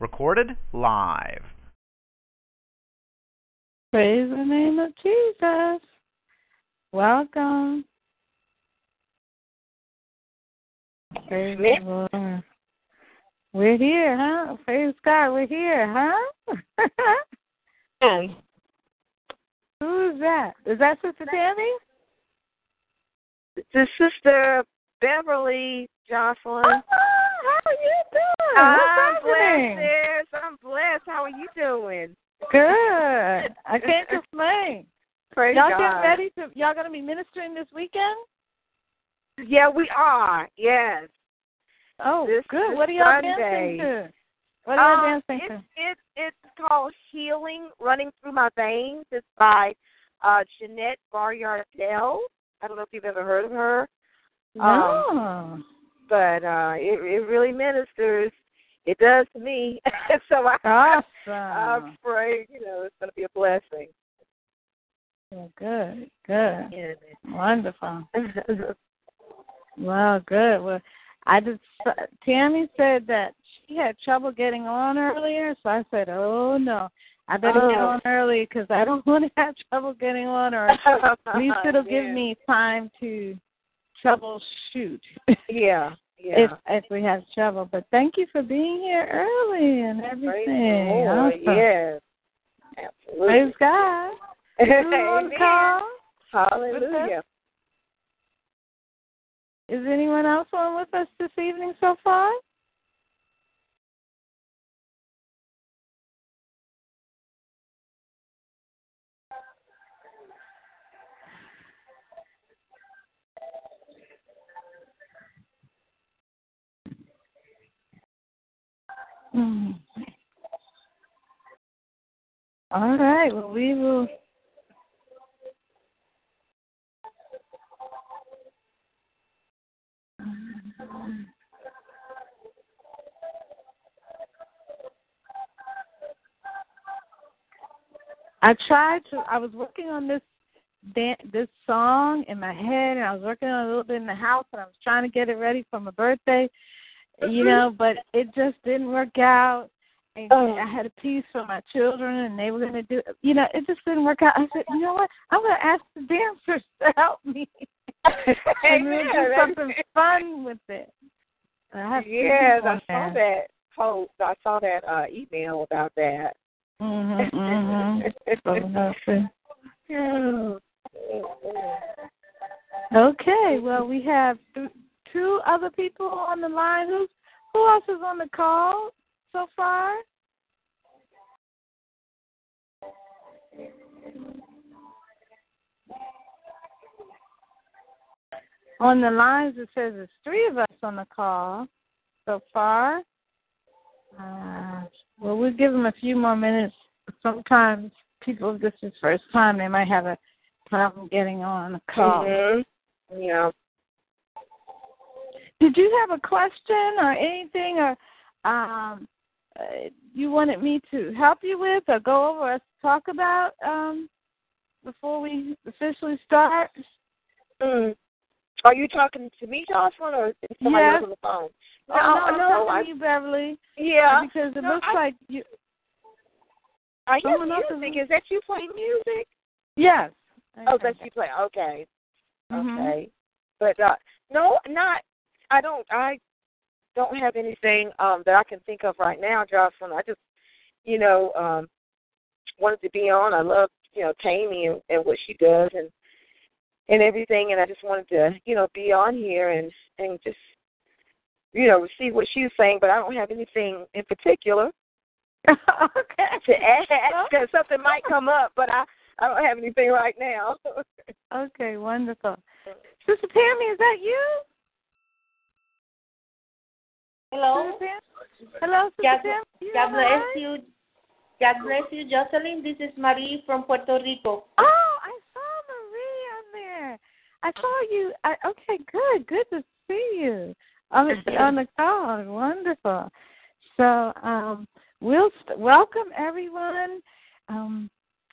Recorded live. Praise the name of Jesus. Welcome. Praise the Lord. We're here, huh? Praise God, we're here, huh? and who is that? Is that Sister Tammy? It's Sister Beverly Jocelyn. Oh, how are you doing? I'm What's blessed. I'm blessed. How are you doing? Good. I can't complain. Praise y'all God. getting ready to? Y'all gonna be ministering this weekend? Yeah, we are. Yes. Oh, this, good. What are y'all Sunday. dancing to? What are y'all um, dancing it's, to? It's it's called "Healing Running Through My Veins." It's by uh Jeanette Barriardel. I don't know if you've ever heard of her. No. Um, but uh it it really ministers. It does to me. so I awesome. I pray, you know, it's gonna be a blessing. Well, good, good. Yeah. Wonderful. well, good. Well, I just Tammy said that she had trouble getting on earlier, so I said, "Oh no, I better oh. get on early because I don't want to have trouble getting on, or at least it'll yeah. give me time to troubleshoot." yeah. Yeah. If if we have trouble, but thank you for being here early and everything. Awesome. Yes, absolutely. Praise God. Amen. call? Hallelujah. Is anyone else on with us this evening so far? Mm. All right. Well, we will. I tried to. I was working on this this song in my head, and I was working on a little bit in the house, and I was trying to get it ready for my birthday, you know, but it just didn't work out. And Oh. I had a piece for my children, and they were going to do, you know, it just didn't work out. I said, you know what? I'm going to ask the dancers to help me, and we'll do something fun with it. I Yes, I saw that post. I saw that uh email about that. Mhm, mhm. No, so- Okay, well, we have th- two other people on the line. Who who else is on the call so far? On the lines, it says there's three of us on the call so far. Uh, well, we'll give them a few more minutes. Sometimes people, this is first time, they might have a problem getting on a call. Mhm. Yeah. Did you have a question or anything, or um, uh, you wanted me to help you with, or go over, or talk about um, before we officially start? Mm. Are you talking to me, Jocelyn, or is somebody Yes. else on the phone? Oh, no, I'm no, talking I, to you, Beverly. yeah. because it No, looks I- like you. Are you someone else is- music? Is that you playing music? Yes. Oh, that's you play. Okay. Mhm. Okay. But uh no, not I don't I don't have anything um that I can think of right now, Jocelyn. I just you know, um wanted to be on. I love, you know, Tammy and, and what she does and and everything and I just wanted to, you know, be on here and and just you know, receive what she's saying, but I don't have anything in particular okay. to add because something might come up, but I I don't have anything right now. Okay, wonderful. Sister Tammy, is that you? Hello. Hello, God, God bless you. God bless you, Jocelyn. This is Marie from Puerto Rico. Oh, I saw Marie on there. I saw you. I, okay, good. Good to see you on the, on the call. Wonderful. So, um, we'll st- welcome everyone. Um,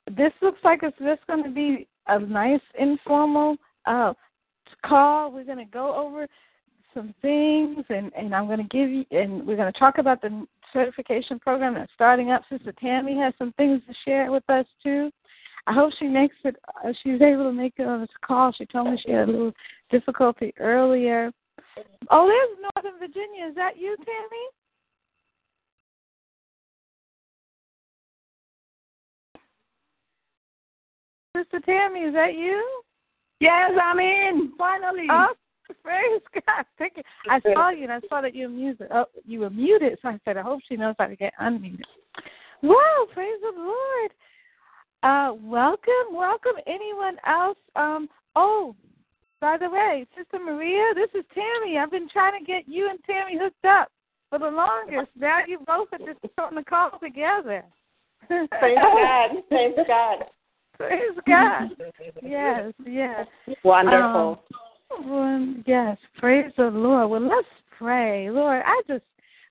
this looks like it's just going to be a nice informal uh, call. We're going to go over some things, and and I'm going to give you, and we're going to talk about the certification program that's starting up. Sister Tammy has some things to share with us too. I hope she makes it. Uh, she's able to make it on this call. She told me she had a little difficulty earlier. Oh, there's Northern Virginia. Is that you, Tammy? Sister Tammy, is that you? Yes, I'm in. Finally. Oh, praise God. Thank you. I saw you and I saw that you were muted. Oh, you were muted, so I said, I hope she knows how to get unmuted. Wow, praise the Lord. Uh, welcome, welcome. Anyone else? Um, oh, by the way, Sister Maria, this is Tammy. I've been trying to get you and Tammy hooked up for the longest. Now you both are just putting the call together. Praise God. Praise God. Praise God. Yes, yes. Wonderful. Um, well, yes, praise the Lord. Well, let's pray. Lord, I just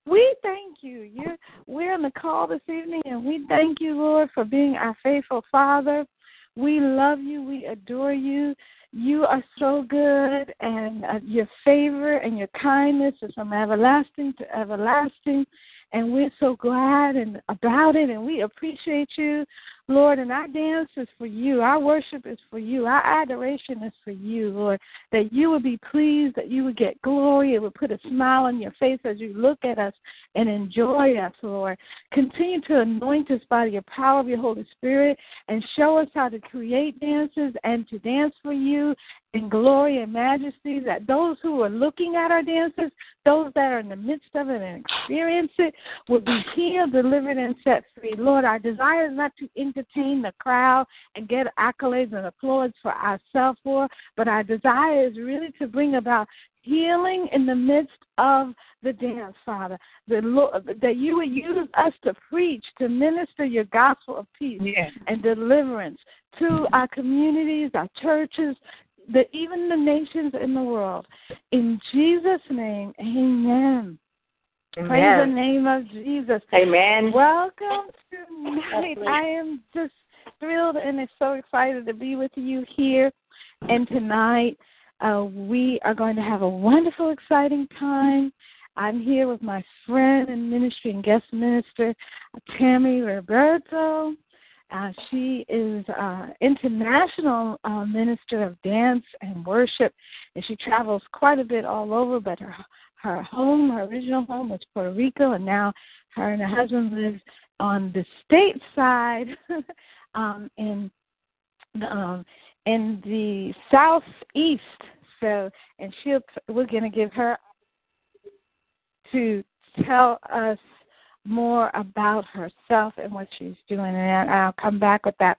we thank you. You're we're on the call this evening and we thank you, Lord, for being our faithful Father. We love you, we adore you. You are so good, and uh, your favor and your kindness is from everlasting to everlasting. And we're so glad and about it, and we appreciate you. Lord, and our dance is for you. Our worship is for you. Our adoration is for you, Lord. That you would be pleased, that you would get glory. It would put a smile on your face as you look at us and enjoy us, Lord. Continue to anoint us by your power of your Holy Spirit and show us how to create dances and to dance for you in glory and majesty. That those who are looking at our dances, those that are in the midst of it and experience it, will be healed, delivered, and set free. Lord, our desire is not to entertain the crowd and get accolades and applause for ourselves, Lord, but our desire is really to bring about healing in the midst of the dance, Father. The Lord, that you would use us to preach, to minister your gospel of peace Yes. and deliverance to our communities, our churches, the, even the nations in the world. In Jesus' name, amen. Praise the name of Jesus. Amen. Welcome tonight. I am just thrilled and so excited to be with you here. And tonight, uh, we are going to have a wonderful, exciting time. I'm here with my friend and ministry and guest minister, Tammy Roberto. Uh, she is uh, international uh, minister of dance and worship, and she travels quite a bit all over. But her her home, her original home, was Puerto Rico, and now her and her husband live on the state side um, in um, in the southeast. So, and she'll we're going to give her to tell us more about herself and what she's doing, and I'll come back with that.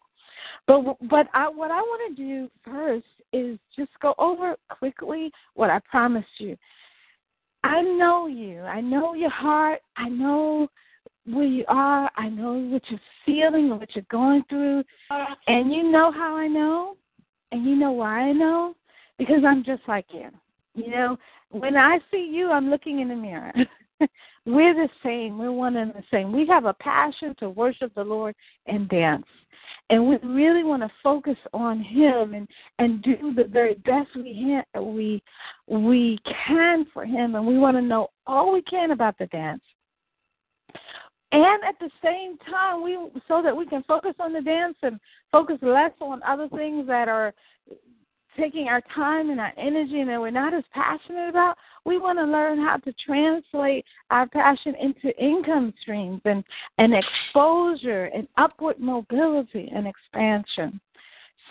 But but I, what I want to do first is just go over quickly what I promised you. I know you. I know your heart. I know where you are. I know what you're feeling and what you're going through. And you know how I know? And you know why I know? Because I'm just like you. You know, when I see you, I'm looking in the mirror. We're the same. We're one and the same. We have a passion to worship the Lord and dance. And we really want to focus on Him and, and do the very best we can, we we can for Him, and we want to know all we can about the dance. And at the same time, we so that we can focus on the dance and focus less on other things that are taking our time and our energy and that we're not as passionate about, we want to learn how to translate our passion into income streams and, and exposure and upward mobility and expansion.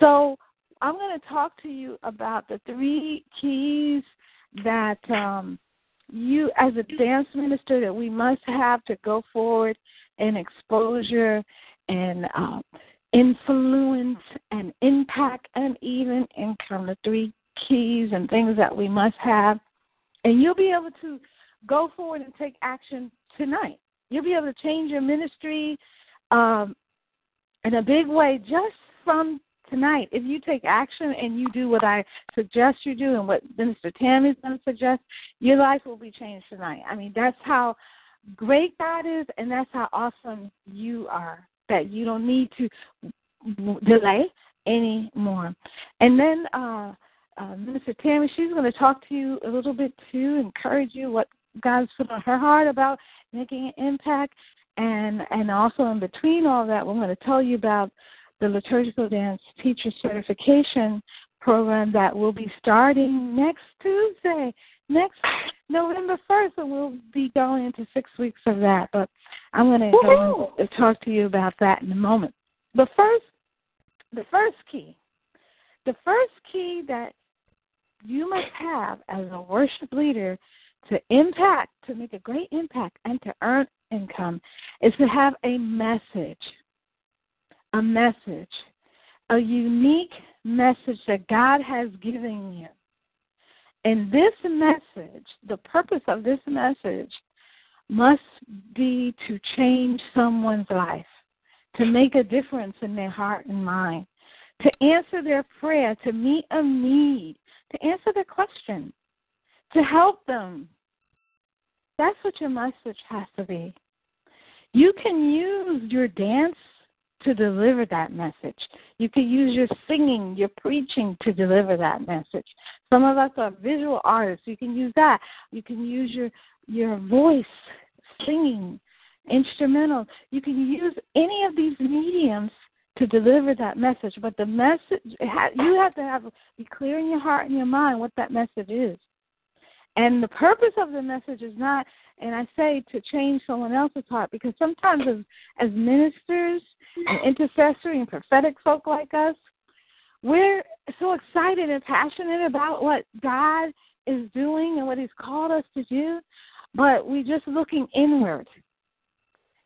So I'm going to talk to you about the three keys that um, you, as a dance minister, that we must have to go forward in exposure and uh, influence and impact and even income, the three keys and things that we must have. And you'll be able to go forward and take action tonight. You'll be able to change your ministry um, in a big way just from tonight. If you take action and you do what I suggest you do and what Minister Tammy's going to suggest, your life will be changed tonight. I mean, that's how great God is, and that's how awesome you are. That you don't need to delay anymore. And then uh, uh, Minister Tammy, she's going to talk to you a little bit too, encourage you what God's put on her heart about making an impact. And and also in between all that, we're going to tell you about the liturgical dance teacher certification program that will be starting next Tuesday, next November 1st, and we'll be going into six weeks of that. But I'm going to go and talk to you about that in a moment. But first, the first key, the first key that you must have as a worship leader to impact, to make a great impact, and to earn income is to have a message. A message. A unique message that God has given you. And this message, the purpose of this message, must be to change someone's life, to make a difference in their heart and mind, to answer their prayer, to meet a need, to answer their question, to help them. That's what your message has to be. You can use your dance to deliver that message. You can use your singing, your preaching to deliver that message. Some of us are visual artists. You can use that. You can use your your voice, singing, instrumental. You can use any of these mediums to deliver that message. But the message you have to have be clear in your heart and your mind what that message is. And the purpose of the message is not, and I say to change someone else's heart, because sometimes as, as ministers and intercessory and prophetic folk like us, we're so excited and passionate about what God is doing and what He's called us to do, but we're just looking inward.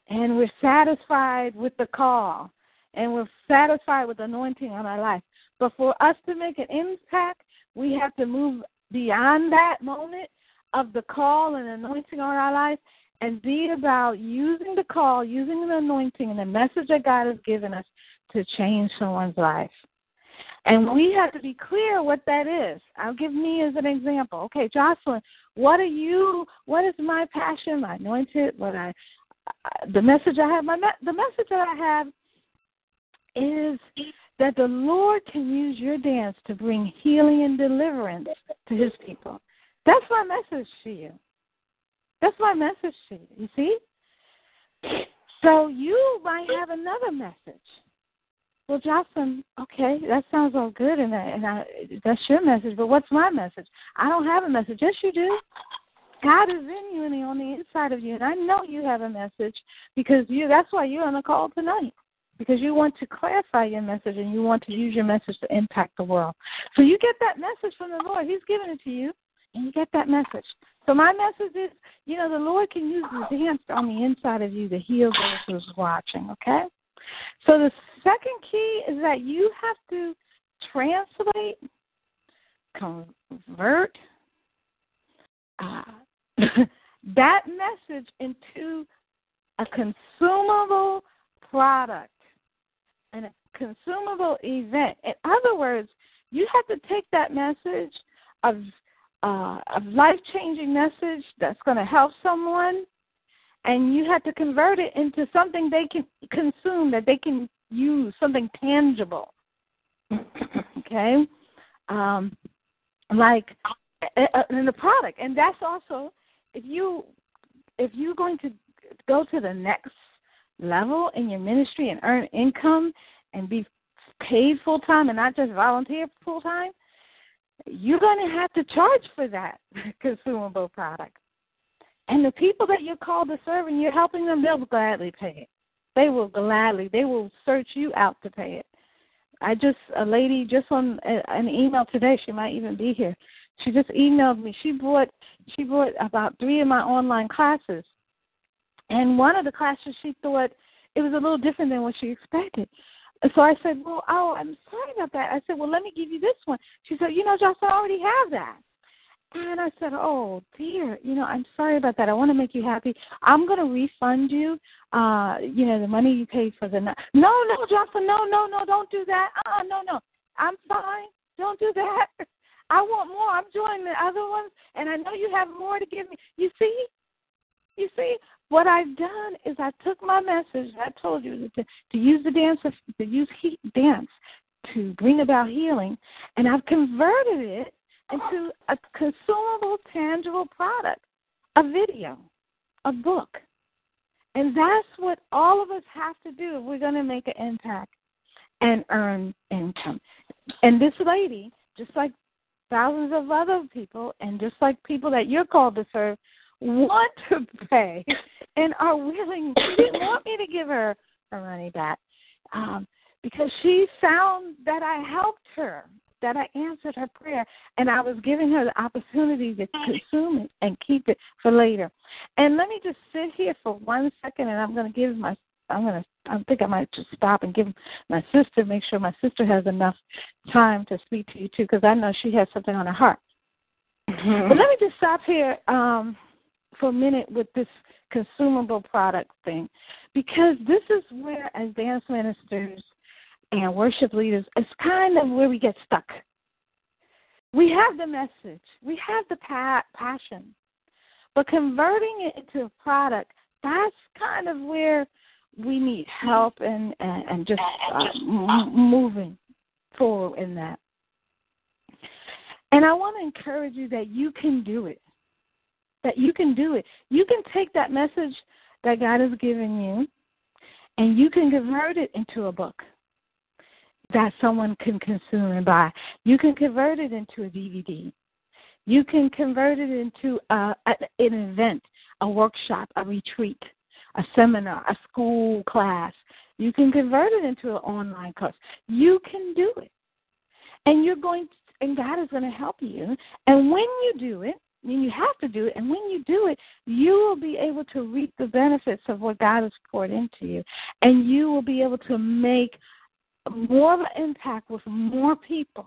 And we're satisfied with the call, and we're satisfied with anointing on our life. But for us to make an impact, we have to move beyond that moment of the call and anointing on our life and be about using the call, using the anointing and the message that God has given us to change someone's life. And we have to be clear what that is. I'll give me as an example. Okay, Jocelyn, what are you? What is my passion? My anointed? What I? Uh, the message I have. My the message that I have is that the Lord can use your dance to bring healing and deliverance to His people. That's my message to you. That's my message to you. You see? So you might have another message. Well, Jocelyn, okay, that sounds all good, and, I, and I, that's your message. But what's my message? I don't have a message. Yes, you do. God is in you and on the inside of you, and I know you have a message because you. That's why you're on the call tonight because you want to clarify your message and you want to use your message to impact the world. So you get that message from the Lord. He's given it to you, and you get that message. So my message is, you know, the Lord can use His hands on the inside of you to heal those who's watching. Okay. So the second key is that you have to translate, convert uh, that message into a consumable product and a consumable event. In other words, you have to take that message of uh, of life changing message that's going to help someone, and you have to convert it into something they can consume that they can use, something tangible. okay, um, like in the product, and that's also if you if you're going to go to the next level in your ministry and earn income and be paid full time and not just volunteer full time, you're going to have to charge for that consumable product. And the people that you're called to serve and you're helping them, they'll gladly pay it. They will gladly, they will search you out to pay it. I just, a lady just on an email today, she might even be here. She just emailed me. She bought, she bought about three of my online classes and one of the classes, she thought it was a little different than what she expected. So I said, Well, oh, I'm sorry about that. I said, Well, let me give you this one. She said, You know, Jocelyn, I already have that. And I said, "Oh dear, you know, I'm sorry about that. I want to make you happy. I'm going to refund you, uh, you know, the money you paid for the night." No, no, Jocelyn, no, no, no, don't do that. Uh, uh no, no, I'm fine. Don't do that. I want more. I'm joining the other ones, and I know you have more to give me. You see, you see, what I've done is I took my message. I told you to, to use the dance, of, to use heat dance to bring about healing, and I've converted it into a consumable, tangible product, a video, a book. And that's what all of us have to do if we're going to make an impact and earn income. And this lady, just like thousands of other people, and just like people that you're called to serve, want to pay and are willing. She didn't want me to give her her money back um, because she found that I helped her that I answered her prayer and I was giving her the opportunity to consume it and keep it for later. And let me just sit here for one second and I'm going to give my I'm going to I think I might just stop and give my sister make sure my sister has enough time to speak to you too because I know she has something on her heart. Mm-hmm. But let me just stop here um for a minute with this consumable product thing because this is where as dance ministers and worship leaders, it's kind of where we get stuck. We have the message, we have the pa- passion, but converting it into a product, that's kind of where we need help and and, and just uh, moving forward in that. And I want to encourage you that you can do it. That you can do it. You can take that message that God has given you and you can convert it into a book that someone can consume and buy. You can convert it into a DVD. You can convert it into a, an event, a workshop, a retreat, a seminar, a school class. You can convert it into an online course. You can do it. And you're going to, and God is going to help you. And when you do it, Mean, you have to do it. And when you do it, you will be able to reap the benefits of what God has poured into you. And you will be able to make more of an impact with more people.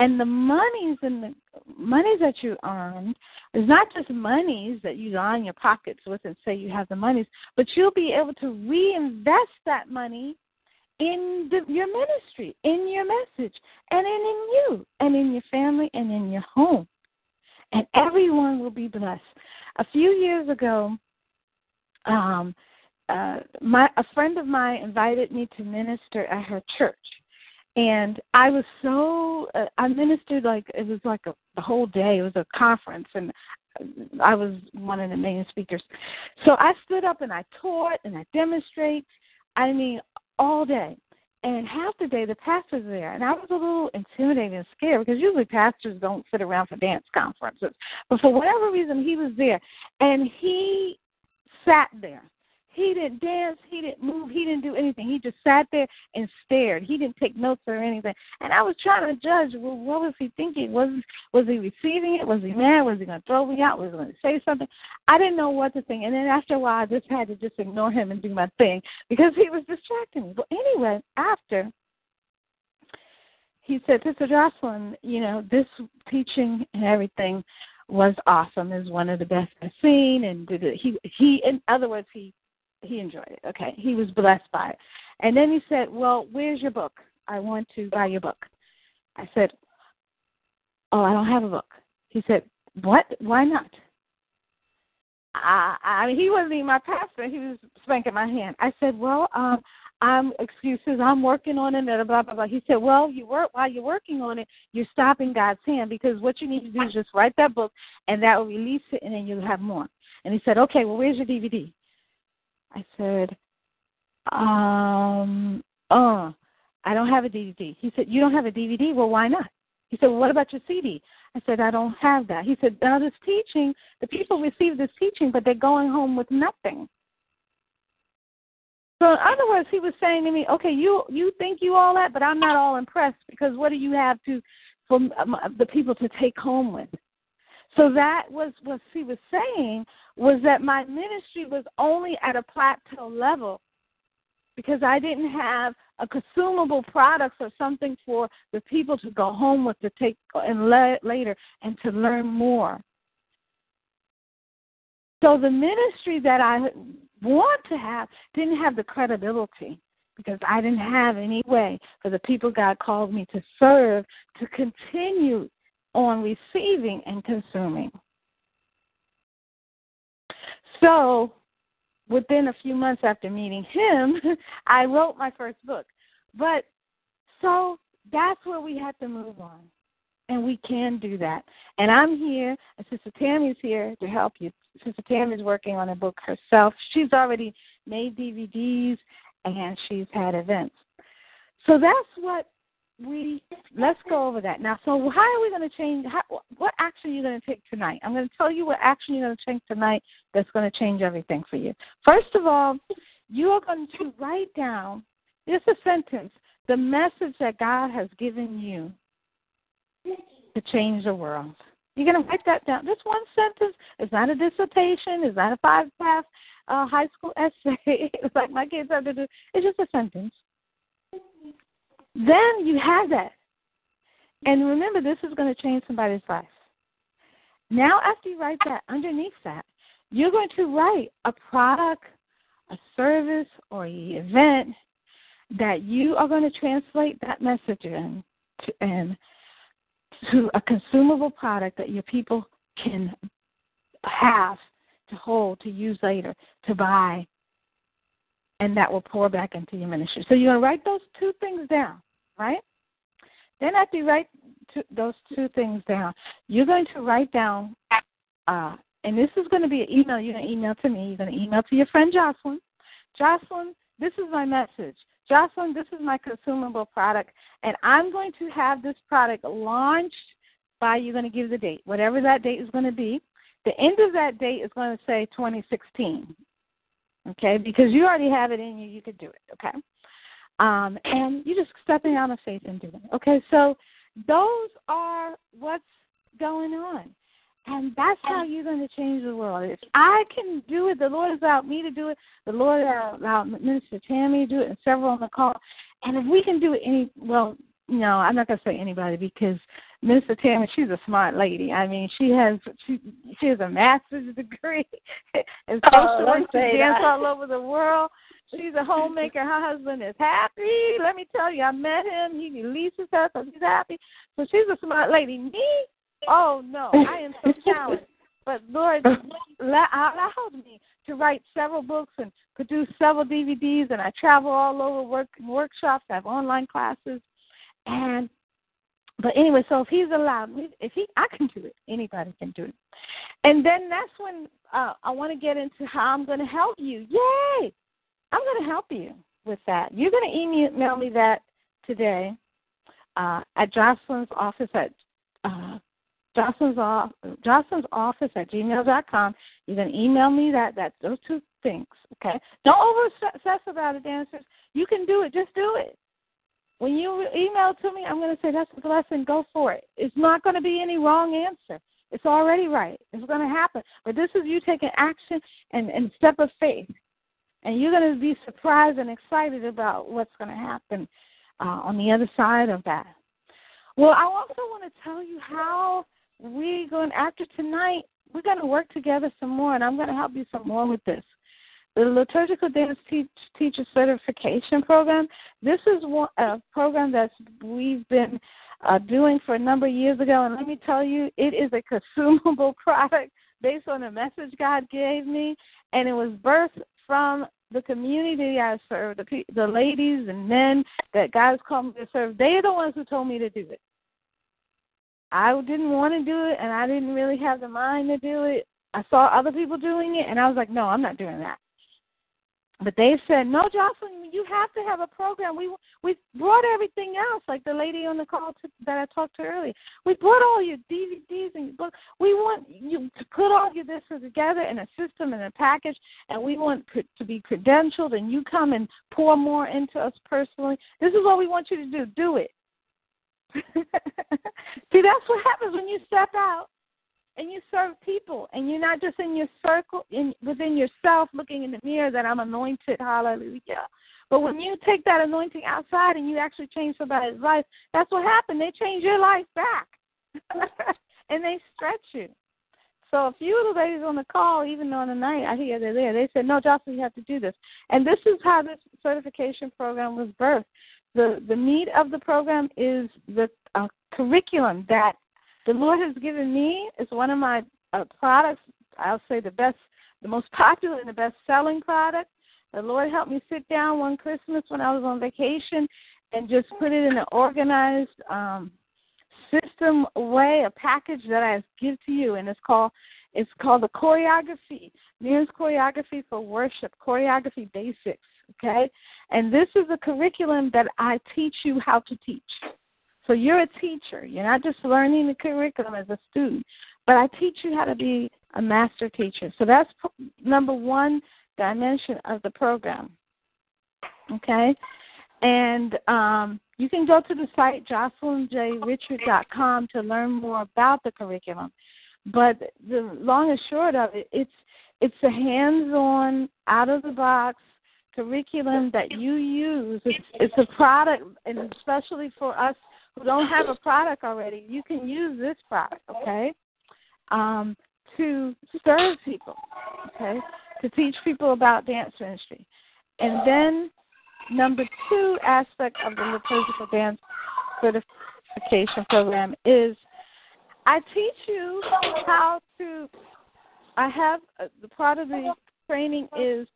And the monies and the monies that you earn is not just monies that you line your pockets with and say you have the monies, but you'll be able to reinvest that money in the, your ministry, in your message, and in, in you, and in your family, and in your home. And everyone will be blessed. A few years ago, um, uh, my a friend of mine invited me to minister at her church, and I was so uh, I ministered like it was like a the whole day. It was a conference, and I was one of the main speakers. So I stood up and I taught and I demonstrate. I mean, all day. And half the day the pastor's there, and I was a little intimidated and scared because usually pastors don't sit around for dance conferences. But for whatever reason, he was there, and he sat there he didn't dance, he didn't move, he didn't do anything. He just sat there and stared. He didn't take notes or anything. And I was trying to judge, well, what was he thinking? Was was he receiving it? Was he mad? Was he going to throw me out? Was he going to say something? I didn't know what to think. And then after a while, I just had to just ignore him and do my thing because he was distracting me. But anyway, after he said, Sister Jocelyn, you know, this teaching and everything was awesome. Is one of the best I've seen. And did it. he he in other words he he enjoyed it. Okay, he was blessed by it. And then he said, "Well, where's your book? I want to buy your book." I said, "Oh, I don't have a book." He said, "What? Why not?" I, I mean, he wasn't even my pastor. He was spanking my hand. I said, "Well, um, I'm excuses. I'm working on it." Blah blah blah. He said, "Well, you work while you're working on it. You're stopping God's hand because what you need to do is just write that book, and that will release it, and then you'll have more." And he said, "Okay, well, where's your DVD?" I said, um, oh, I don't have a DVD. He said, you don't have a DVD? Well, why not? He said, well, what about your CD? I said, I don't have that. He said, now this teaching, the people receive this teaching, but they're going home with nothing. So in other words, he was saying to me, okay, you you think you all that, but I'm not all impressed because what do you have to for the people to take home with? So that was what he was saying was that my ministry was only at a plateau level because I didn't have a consumable product or something for the people to go home with to take and le- later and to learn more. So the ministry that I want to have didn't have the credibility because I didn't have any way for the people God called me to serve to continue on receiving and consuming. So, within a few months after meeting him, I wrote my first book. But so that's where we have to move on. And we can do that. And I'm here, and Sister Tammy's here to help you. Sister Tammy's working on a book herself. She's already made DVDs and she's had events. So that's what we let's go over that now. So how are we going to change? How, what action are you going to take tonight? I'm going to tell you what action you're going to take tonight that's going to change everything for you. First of all, you are going to write down just a sentence, the message that God has given you to change the world. You're going to write that down. Just one sentence. It's not a dissertation. It's not a five-pass uh, high school essay. it's like my kids have to do. It's just a sentence. Then you have that. And remember, this is going to change somebody's life. Now, after you write that, underneath that, you're going to write a product, a service, or an event that you are going to translate that message in to, and to a consumable product that your people can have to hold, to use later, to buy, and that will pour back into your ministry. So you're going to write those two things down, right? Then after you write two, those two things down, you're going to write down, uh, and this is going to be an email. You're going to email to me. You're going to email to your friend Jocelyn. Jocelyn, this is my message. Jocelyn, this is my consumable product, and I'm going to have this product launched by, you're going to give the date, whatever that date is going to be. The end of that date is going to say 2016, okay, because you already have it in you, you could do it, okay? Um, and you're just stepping out of faith and doing it, okay? So those are what's going on. And that's how you're going to change the world. If I can do it, the Lord has allowed me to do it. The Lord allowed Minister Tammy to do it, and several on the call. And if we can do it, any well, no, I'm not going to say anybody because Minister Tammy, she's a smart lady. I mean, she has she she has a master's degree and social oh, work. She dance all over the world. She's a homemaker. Her husband is happy. Let me tell you, I met him. He releases her, so she's happy. So she's a smart lady. Me, Oh no, I am so challenged. But Lord allowed me to write several books and produce several DVDs, and I travel all over work workshops. I have online classes, and but anyway, so if He's allowed, if He, I can do it. Anybody can do it. And then that's when uh, I want to get into how I'm going to help you. Yay! I'm going to help you with that. You're going to email me that today uh, at Jocelyn's office at uh, Jocelyn's, off, Jocelyn's office at gmail.com. You can email me that. that those two things. Okay. Don't over obsess about it, dancers. You can do it. Just do it. When you email to me, I'm going to say that's a blessing. Go for it. It's not going to be any wrong answer. It's already right. It's going to happen. But this is you taking action and, and step of faith. And you're going to be surprised and excited about what's going to happen uh, on the other side of that. Well, I also want to tell you how we going after tonight. We're going to work together some more, and I'm going to help you some more with this. The liturgical dance teach, teacher certification program. This is one, a program that we've been uh, doing for a number of years ago, and let me tell you, it is a consumable product based on the message God gave me, and it was birthed from the community I serve, the the ladies and men that God's called me to serve. They're the ones who told me to do it. I didn't want to do it, and I didn't really have the mind to do it. I saw other people doing it, and I was like, no, I'm not doing that. But they said, no, Jocelyn, you have to have a program. We we brought everything else, like the lady on the call to, that I talked to earlier. We brought all your DVDs and books. We want you to put all your this together in a system and a package, and we want to be credentialed. And you come and pour more into us personally. This is what we want you to do. Do it. See, that's what happens when you step out and you serve people and you're not just in your circle in within yourself looking in the mirror that I'm anointed, hallelujah. But when you take that anointing outside and you actually change somebody's life, that's what happened. They change your life back. and they stretch you. So a few of the ladies on the call, even on the night I hear they're there, they said, "No, Jocelyn, you have to do this." And this is how this certification program was birthed. The the meat of the program is the uh, curriculum that the Lord has given me. It's one of my uh, products. I'll say the best, the most popular and the best selling product. The Lord helped me sit down one Christmas when I was on vacation and just put it in an organized um, system way, a package that I give to you, and it's called it's called the choreography. Miriam's choreography for worship, choreography basics. Okay, and this is a curriculum that I teach you how to teach. So you're a teacher. You're not just learning the curriculum as a student, but I teach you how to be a master teacher. So that's number one dimension of the program. Okay, and um, you can go to the site jocelynjrichard.com to learn more about the curriculum. But the long and short of it, it's it's a hands-on, out-of-the-box curriculum that you use. It's it's a product, and especially for us who don't have a product already, you can use this product, okay, um, to serve people, okay, to teach people about dance ministry, and then number two aspect of the liturgical dance certification program is I teach you how to. I have uh, the part of the training is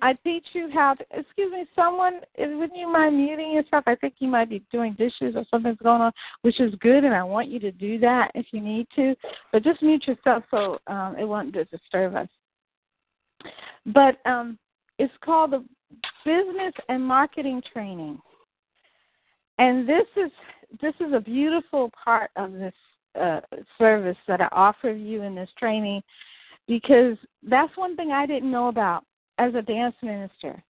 I teach you how to. Excuse me, someone. Wouldn't you mind muting yourself? I think you might be doing dishes or something's going on, which is good, and I want you to do that if you need to. But just mute yourself so um, it won't disturb us. But um, it's called the business and marketing training. And this is this is a beautiful part of this uh, service that I offer you in this training because that's one thing I didn't know about as a dance minister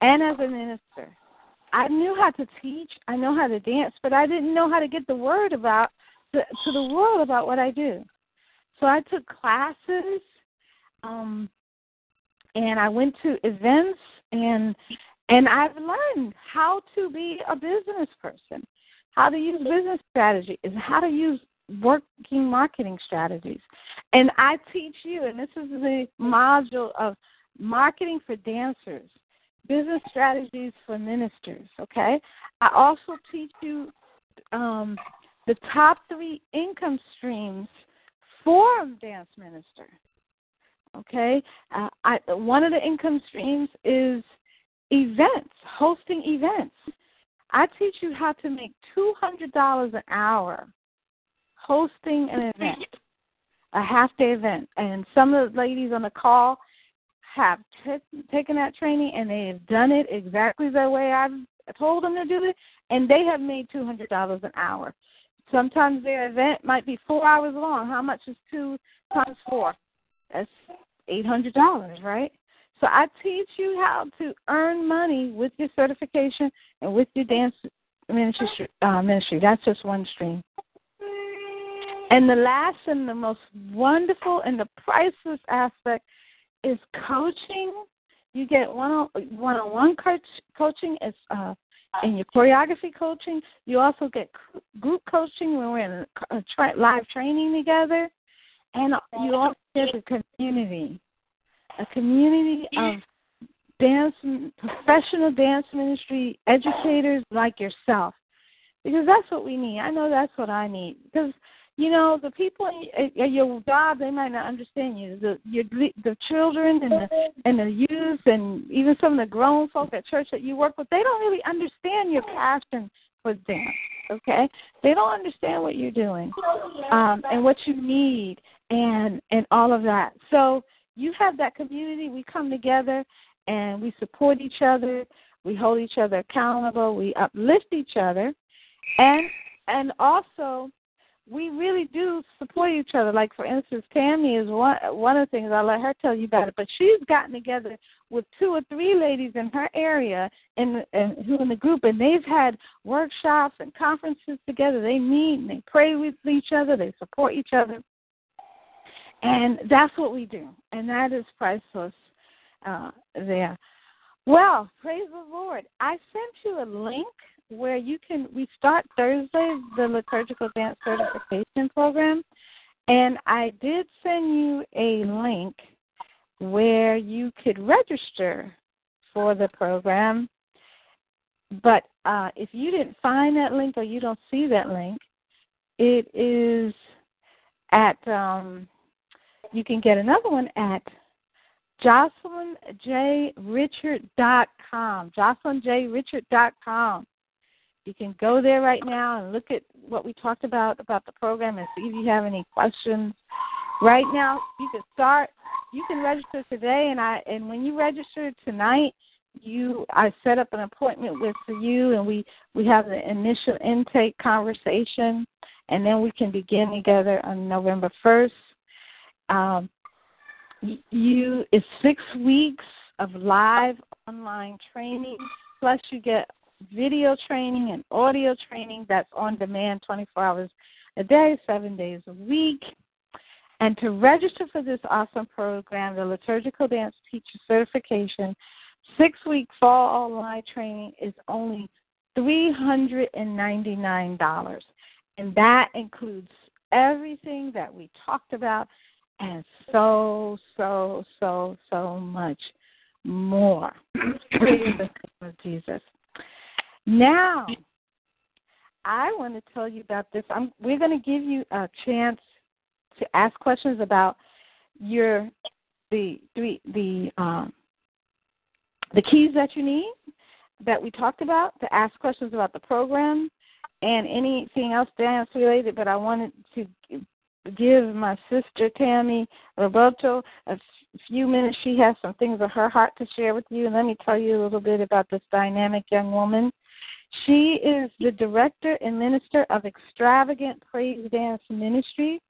and as a minister. I knew how to teach, I know how to dance, but I didn't know how to get the word about to, the world about what I do. So I took classes, um, and I went to events and and I've learned how to be a business person, how to use business strategy, is how to use marketing strategies. And I teach you, and this is the module of marketing for dancers, business strategies for ministers. Okay, I also teach you um, the top three income streams for a dance minister. Okay, uh, I, one of the income streams is events, hosting events. I teach you how to make two hundred dollars an hour hosting an event, a half day event. And some of the ladies on the call have t- taken that training and they have done it exactly the way I've told them to do it, and they have made two hundred dollars an hour. Sometimes their event might be four hours long. How much is two times four? That's eight hundred dollars, right? So I teach you how to earn money with your certification and with your dance ministry. Uh, ministry. That's just one stream. And the last and the most wonderful and the priceless aspect is coaching. You get one on one coach coaching is uh, in your choreography coaching. You also get group coaching when we're in a, tra- live training together, and you also get a community, a community of dance professional dance ministry educators like yourself, because that's what we need. I know that's what I need because you know the people at your job they might not understand you. The your the children and the and the youth and even some of the grown folk at church that you work with they don't really understand your passion for dance okay? They don't understand what you're doing um and what you need and and all of that. So you have that community. We come together and we support each other. We hold each other accountable. We uplift each other. And and also we really do support each other. Like for instance, Tammy is one one of the things I'll let her tell you about it. But she's gotten together with two or three ladies in her area and and who in the group, and they've had workshops and conferences together. They meet and they pray with each other. They support each other, and that's what we do, and that is priceless uh, there. Well, praise the Lord. I sent you a link where you can we start Thursday the liturgical dance certification program and I did send you a link where you could register for the program. But uh, if you didn't find that link or you don't see that link, it is at um, you can get another one at JocelynJRichard.com. JocelynJRichard.com. You can go there right now and look at what we talked about about the program and see if you have any questions. Right now, you can start. You can register today, and I and when you register tonight, you I set up an appointment with for you, and we we have the initial intake conversation, and then we can begin together on November first. Um, you it's six weeks of live online training, plus you get video training and audio training that's on demand 24 hours a day, seven days a week. And to register for this awesome program, the Liturgical Dance Teacher Certification, six week fall online training is only $399. And that includes everything that we talked about and so, so, so, so much more. Praise the name of Jesus. Now, I want to tell you about this. I'm, we're going to give you a chance to ask questions about your the the the um, the keys that you need that we talked about to ask questions about the program and anything else dance related. But I wanted to give my sister Tammy Roberto a few minutes. She has some things of her heart to share with you, and let me tell you a little bit about this dynamic young woman she is the director and minister of Extravagant Praise Dance Ministry.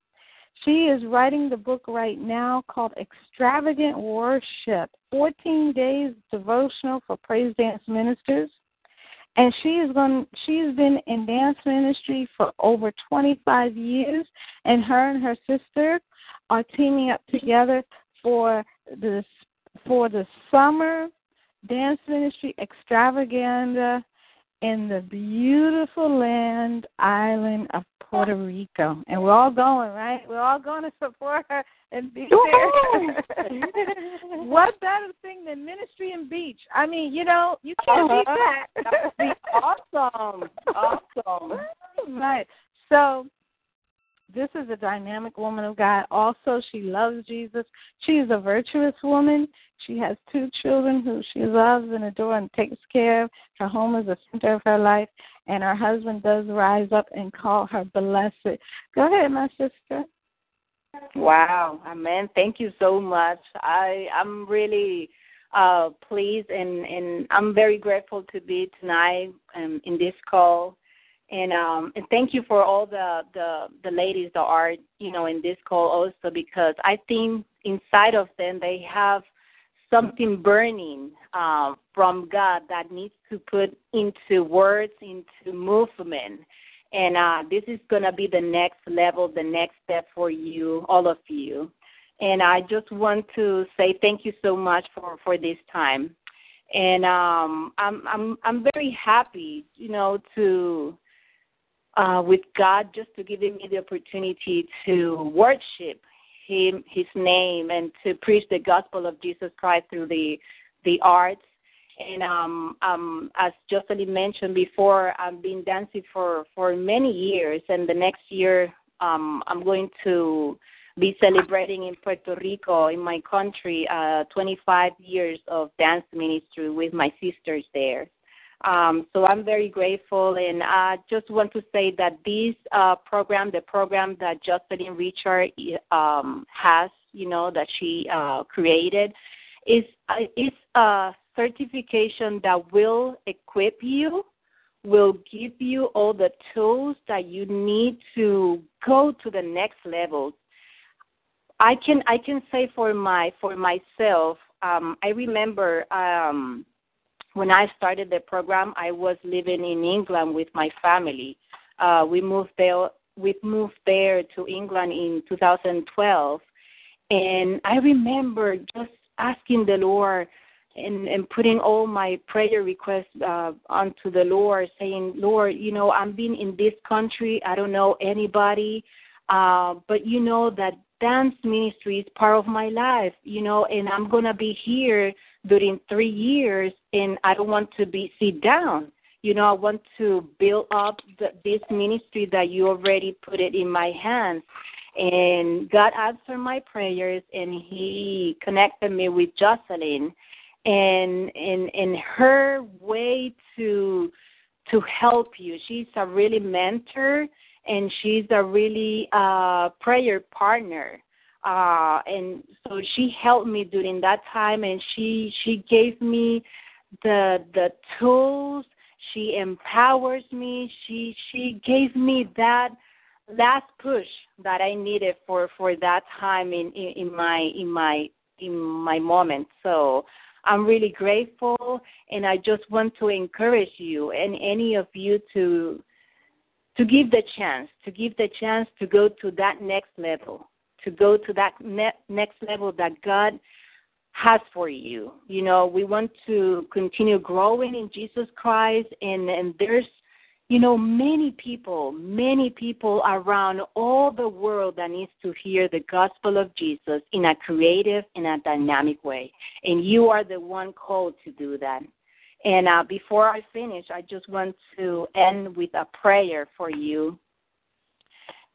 She is writing the book right now called Extravagant Worship 14 Days Devotional for Praise Dance Ministers. And she is going she's been in dance ministry for over 25 years and her and her sister are teaming up together for the for the summer dance ministry extravaganza in the beautiful land island of Puerto Rico. And we're all going, right? We're all going to support her and be there. what better thing than ministry and beach? I mean, you know, you can't beat uh-huh. that. that would be awesome. Awesome. right. So this is a dynamic woman of God. Also, she loves Jesus. She is a virtuous woman. She has two children who she loves and adores and takes care of. Her home is the center of her life, and her husband does rise up and call her blessed. Go ahead, my sister. Wow, amen. Thank you so much. I I'm really uh pleased and and I'm very grateful to be tonight um, in this call and um and thank you for all the the the ladies that are you know in this call also because i think inside of them they have something burning uh, from god that needs to put into words into movement. And uh this is going to be the next level the next step for you all of you. And i just want to say thank you so much for for this time. And um i'm i'm i'm very happy you know to uh, with God just to give me the opportunity to worship Him, His name, and to preach the gospel of Jesus Christ through the the arts. And um, um, as Jocelyn mentioned before, I've been dancing for for many years, and the next year um, I'm going to be celebrating in Puerto Rico, in my country, uh, 25 years of dance ministry with my sisters there. Um, so I'm very grateful, and I just want to say that this uh, program, the program that Jocelyn Richard um, has, you know, that she uh, created, is uh, is a certification that will equip you, will give you all the tools that you need to go to the next level. I can I can say for my for myself, um, I remember. Um, when I started the program, I was living in England with my family. Uh, we moved there. We moved there to England in 2012, and I remember just asking the Lord, and and putting all my prayer requests uh, onto the Lord, saying, Lord, you know, I'm being in this country. I don't know anybody, uh, but you know that dance ministry is part of my life, you know, and I'm gonna be here during three years, and I don't want to be sit down. You know, I want to build up the, this ministry that you already put it in my hands. And God answered my prayers, and He connected me with Jocelyn and in in her way to to help you. She's a really mentor and she's a really uh prayer partner. Uh and so she helped me during that time and she she gave me the the tools, she empowers me, she she gave me that last push that I needed for for that time in in, in my in my in my moment. So I'm really grateful, and I just want to encourage you and any of you to to give the chance, to give the chance to go to that next level, to go to that ne- next level that God has for you. You know, we want to continue growing in Jesus Christ, and and there's you know, many people, many people around all the world that needs to hear the gospel of Jesus in a creative and a dynamic way. And you are the one called to do that. And uh, before I finish, I just want to end with a prayer for you.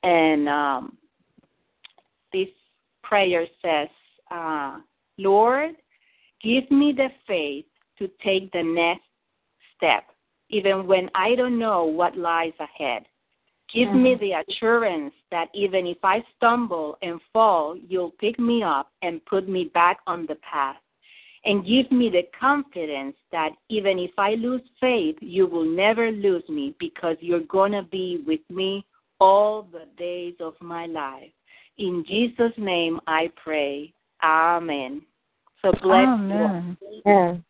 And um, this prayer says, uh, Lord, give me the faith to take the next step even when I don't know what lies ahead. Give mm-hmm. me the assurance that even if I stumble and fall, you'll pick me up and put me back on the path. And give me the confidence that even if I lose faith, you will never lose me because you're going to be with me all the days of my life. In Jesus' name I pray. Amen. So bless Amen. you. Amen.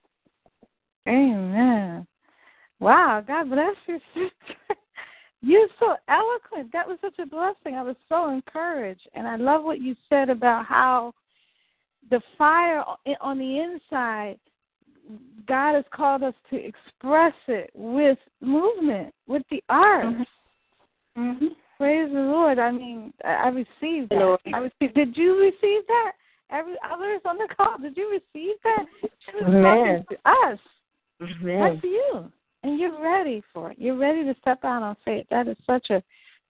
Amen. Wow, God bless you, sister. You're so eloquent. That was such a blessing. I was so encouraged. And I love what you said about how the fire on the inside, God has called us to express it with movement, with the arts. Mm-hmm. Mm-hmm. Praise the Lord. I mean, I received that. I received. Did you receive that? Every others on the call, did you receive that? She was talking to us. That's you and you're ready for it. You're ready to step out on faith. That is such a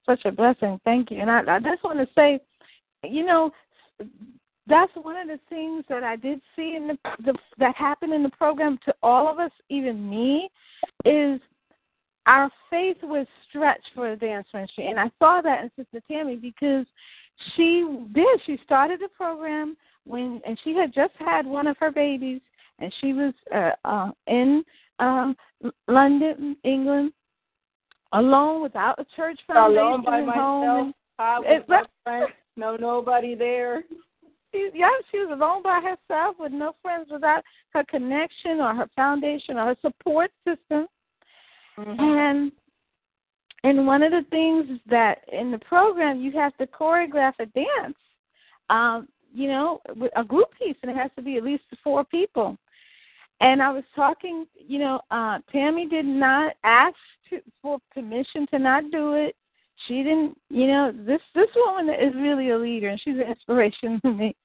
such a blessing. Thank you. And I, I just want to say, you know, that's one of the things that I did see in the, the that happened in the program to all of us, even me, is our faith was stretched for the dance ministry, and I saw that in Sister Tammy because she did. She started the program when, and she had just had one of her babies, and she was uh, uh, in um, London, England, alone without a church foundation alone by myself. I was no friends, no nobody there. She, yeah, she was alone by herself with no friends, without her connection or her foundation or her support system. Mm-hmm. And and one of the things that in the program you have to choreograph a dance, um, you know, a group piece, and it has to be at least four people. And I was talking, you know, uh Tammy did not ask to, for permission to not do it. She didn't, you know, this this woman is really a leader and she's an inspiration to me.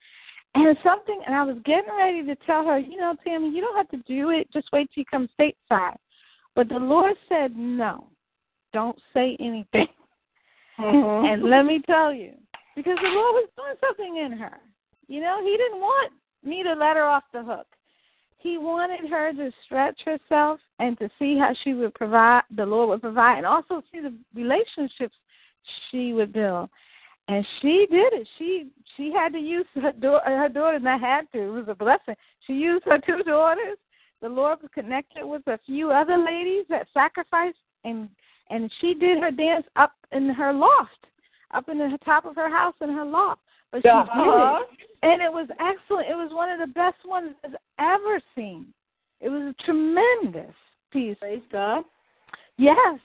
And something, and I was getting ready to tell her, you know, Tammy, you don't have to do it. Just wait till you come stateside. But the Lord said, no, don't say anything. Mm-hmm. and let me tell you, because the Lord was doing something in her. You know, He didn't want me to let her off the hook. He wanted her to stretch herself and to see how she would provide, the Lord would provide, and also see the relationships she would build. And she did it. She she had to use her daughter. Her daughter not had to. It was a blessing. She used her two daughters. The Lord was connected with a few other ladies that sacrificed, and and she did her dance up in her loft, up in the top of her house in her loft. But she uh-huh. did it, and it was excellent. It was one of the best ones I've ever seen. It was a tremendous piece. Praise God. Yes.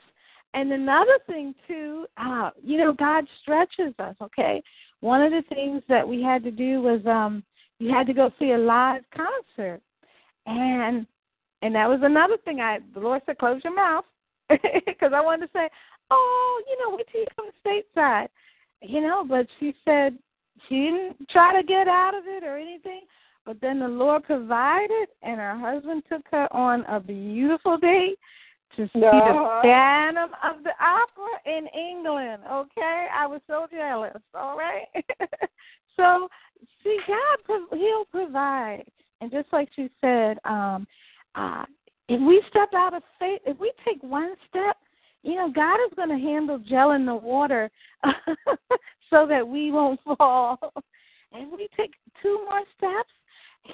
And another thing too, uh, you know, God stretches us, okay? One of the things that we had to do was um we had to go see a live concert. And and that was another thing. I the Lord said, close your mouth, because I wanted to say, oh, you know, wait till you come stateside, you know. But she said she didn't try to get out of it or anything. But then the Lord provided, and her husband took her on a beautiful date to see Uh-huh. the Phantom of the Opera in England. Okay, I was so jealous. All right, so see, God, He'll provide, and just like she said, um, uh, if we step out of faith, if we take one step, you know, God is going to handle gel in the water so that we won't fall. And we take two more steps,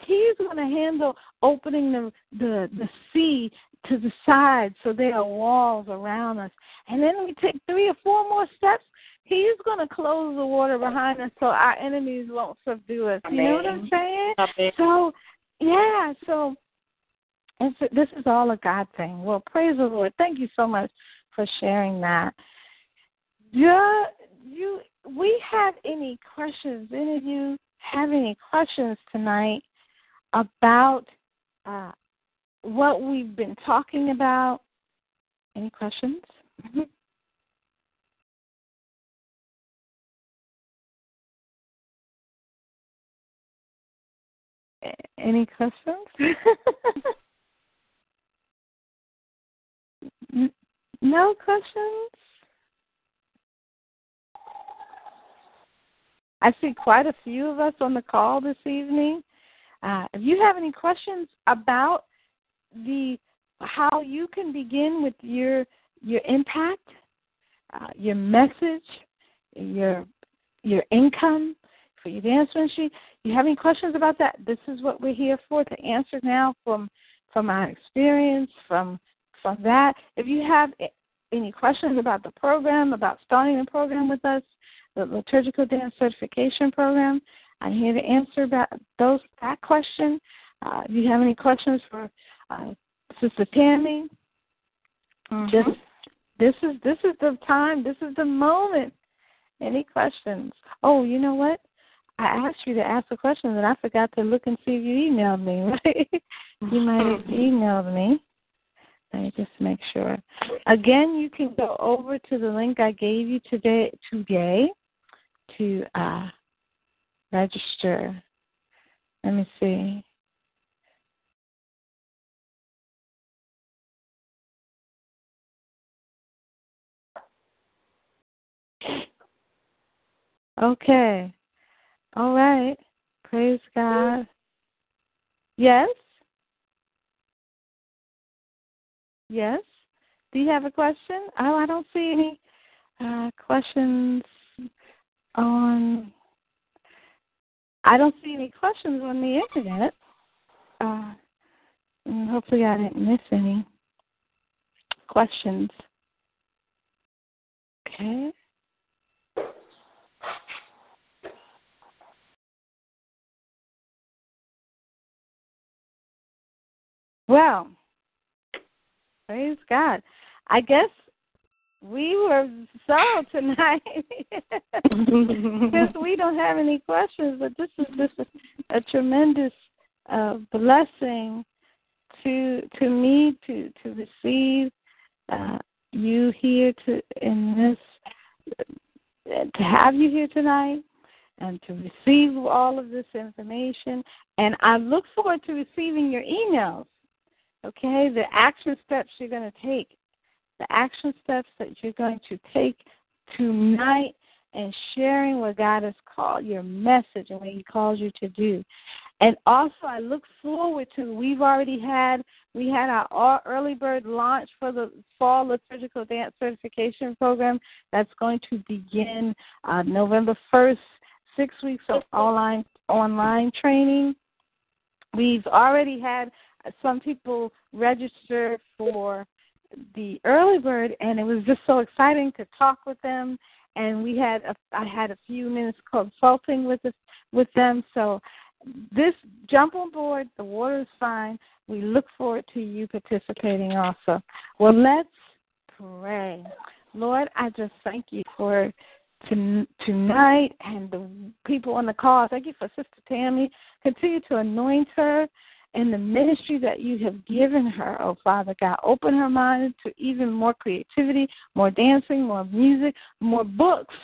He's going to handle opening the the the sea to the side so there are walls around us. And then we take three or four more steps. He's going to close the water behind us so our enemies won't subdue us. You know what I'm saying? Amen. So, yeah, so it's, this is all a God thing. Well, praise the Lord. Thank you so much for sharing that. Yeah, you, we have any questions? Any of you have any questions tonight about uh, what we've been talking about? Any questions? Any questions? No questions? I see quite a few of us on the call this evening. Uh, if you have any questions about the how you can begin with your your impact, uh, your message, your your income for dance ministry, you have any questions about that? This is what we're here for to answer now from from our experience from from that. If you have any questions about the program, about starting the program with us, the liturgical dance certification program, I'm here to answer that those that question. Uh, if you have any questions for uh, Sister Tammy, just this is this is the time. This is the moment. Any questions? Oh, you know what? I asked you to ask a question, and I forgot to look and see if you emailed me. Right? you might have emailed me. Let me just make sure. Again, you can go over to the link I gave you today today to uh, register. Let me see. Okay. All right. Praise God. Yes? Yes? Do you have a question? Oh, I don't see any uh, questions on. I don't see any questions on the internet. Uh, hopefully, I didn't miss any questions. Okay. Well, praise God. I guess we were so tonight because we don't have any questions, but this is just a, a tremendous uh, blessing to to me to to receive uh, you here to in this to have you here tonight and to receive all of this information. And I look forward to receiving your emails. Okay, the action steps you're going to take, the action steps that you're going to take tonight, and sharing what God has called your message and what He calls you to do. And also, I look forward to. We've already had we had our early bird launch for the fall liturgical dance certification program. That's going to begin uh, November first. Six weeks of online online training. We've already had some people register for the early bird, and it was just so exciting to talk with them. And we had a, I had a few minutes consulting with us, with them. So this jump on board. The water is fine. We look forward to you participating also. Well, let's pray. Lord, I just thank you for tonight and the people on the call. Thank you for Sister Tammy. Continue to anoint her in the ministry that you have given her, oh Father God. Open her mind to even more creativity, more dancing, more music, more books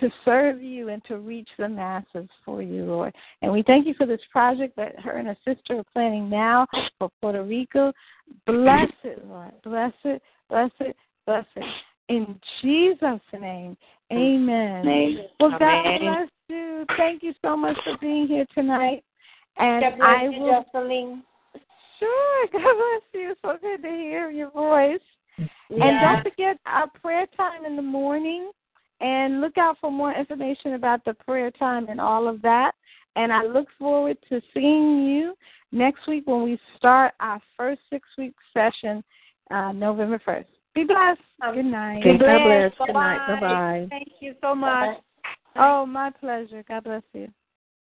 to serve you and to reach the masses for you, Lord. And we thank you for this project that her and her sister are planning now for Puerto Rico. Bless it, Lord. Bless it, bless it, bless it. In Jesus' name, amen. Amen. Well, God bless you. Thank you so much for being here tonight. And God bless I you, will. Jocelyn. Sure. God bless you. So good to hear your voice. Yeah. And Yeah. don't forget our prayer time in the morning. And look out for more information about the prayer time and all of that. And I look forward to seeing you next week when we start our first six week session, uh, November 1st. Be blessed. Good night. Okay, God bless. bless. Good night. Bye bye. Thank you so much. Oh, my pleasure. God bless you.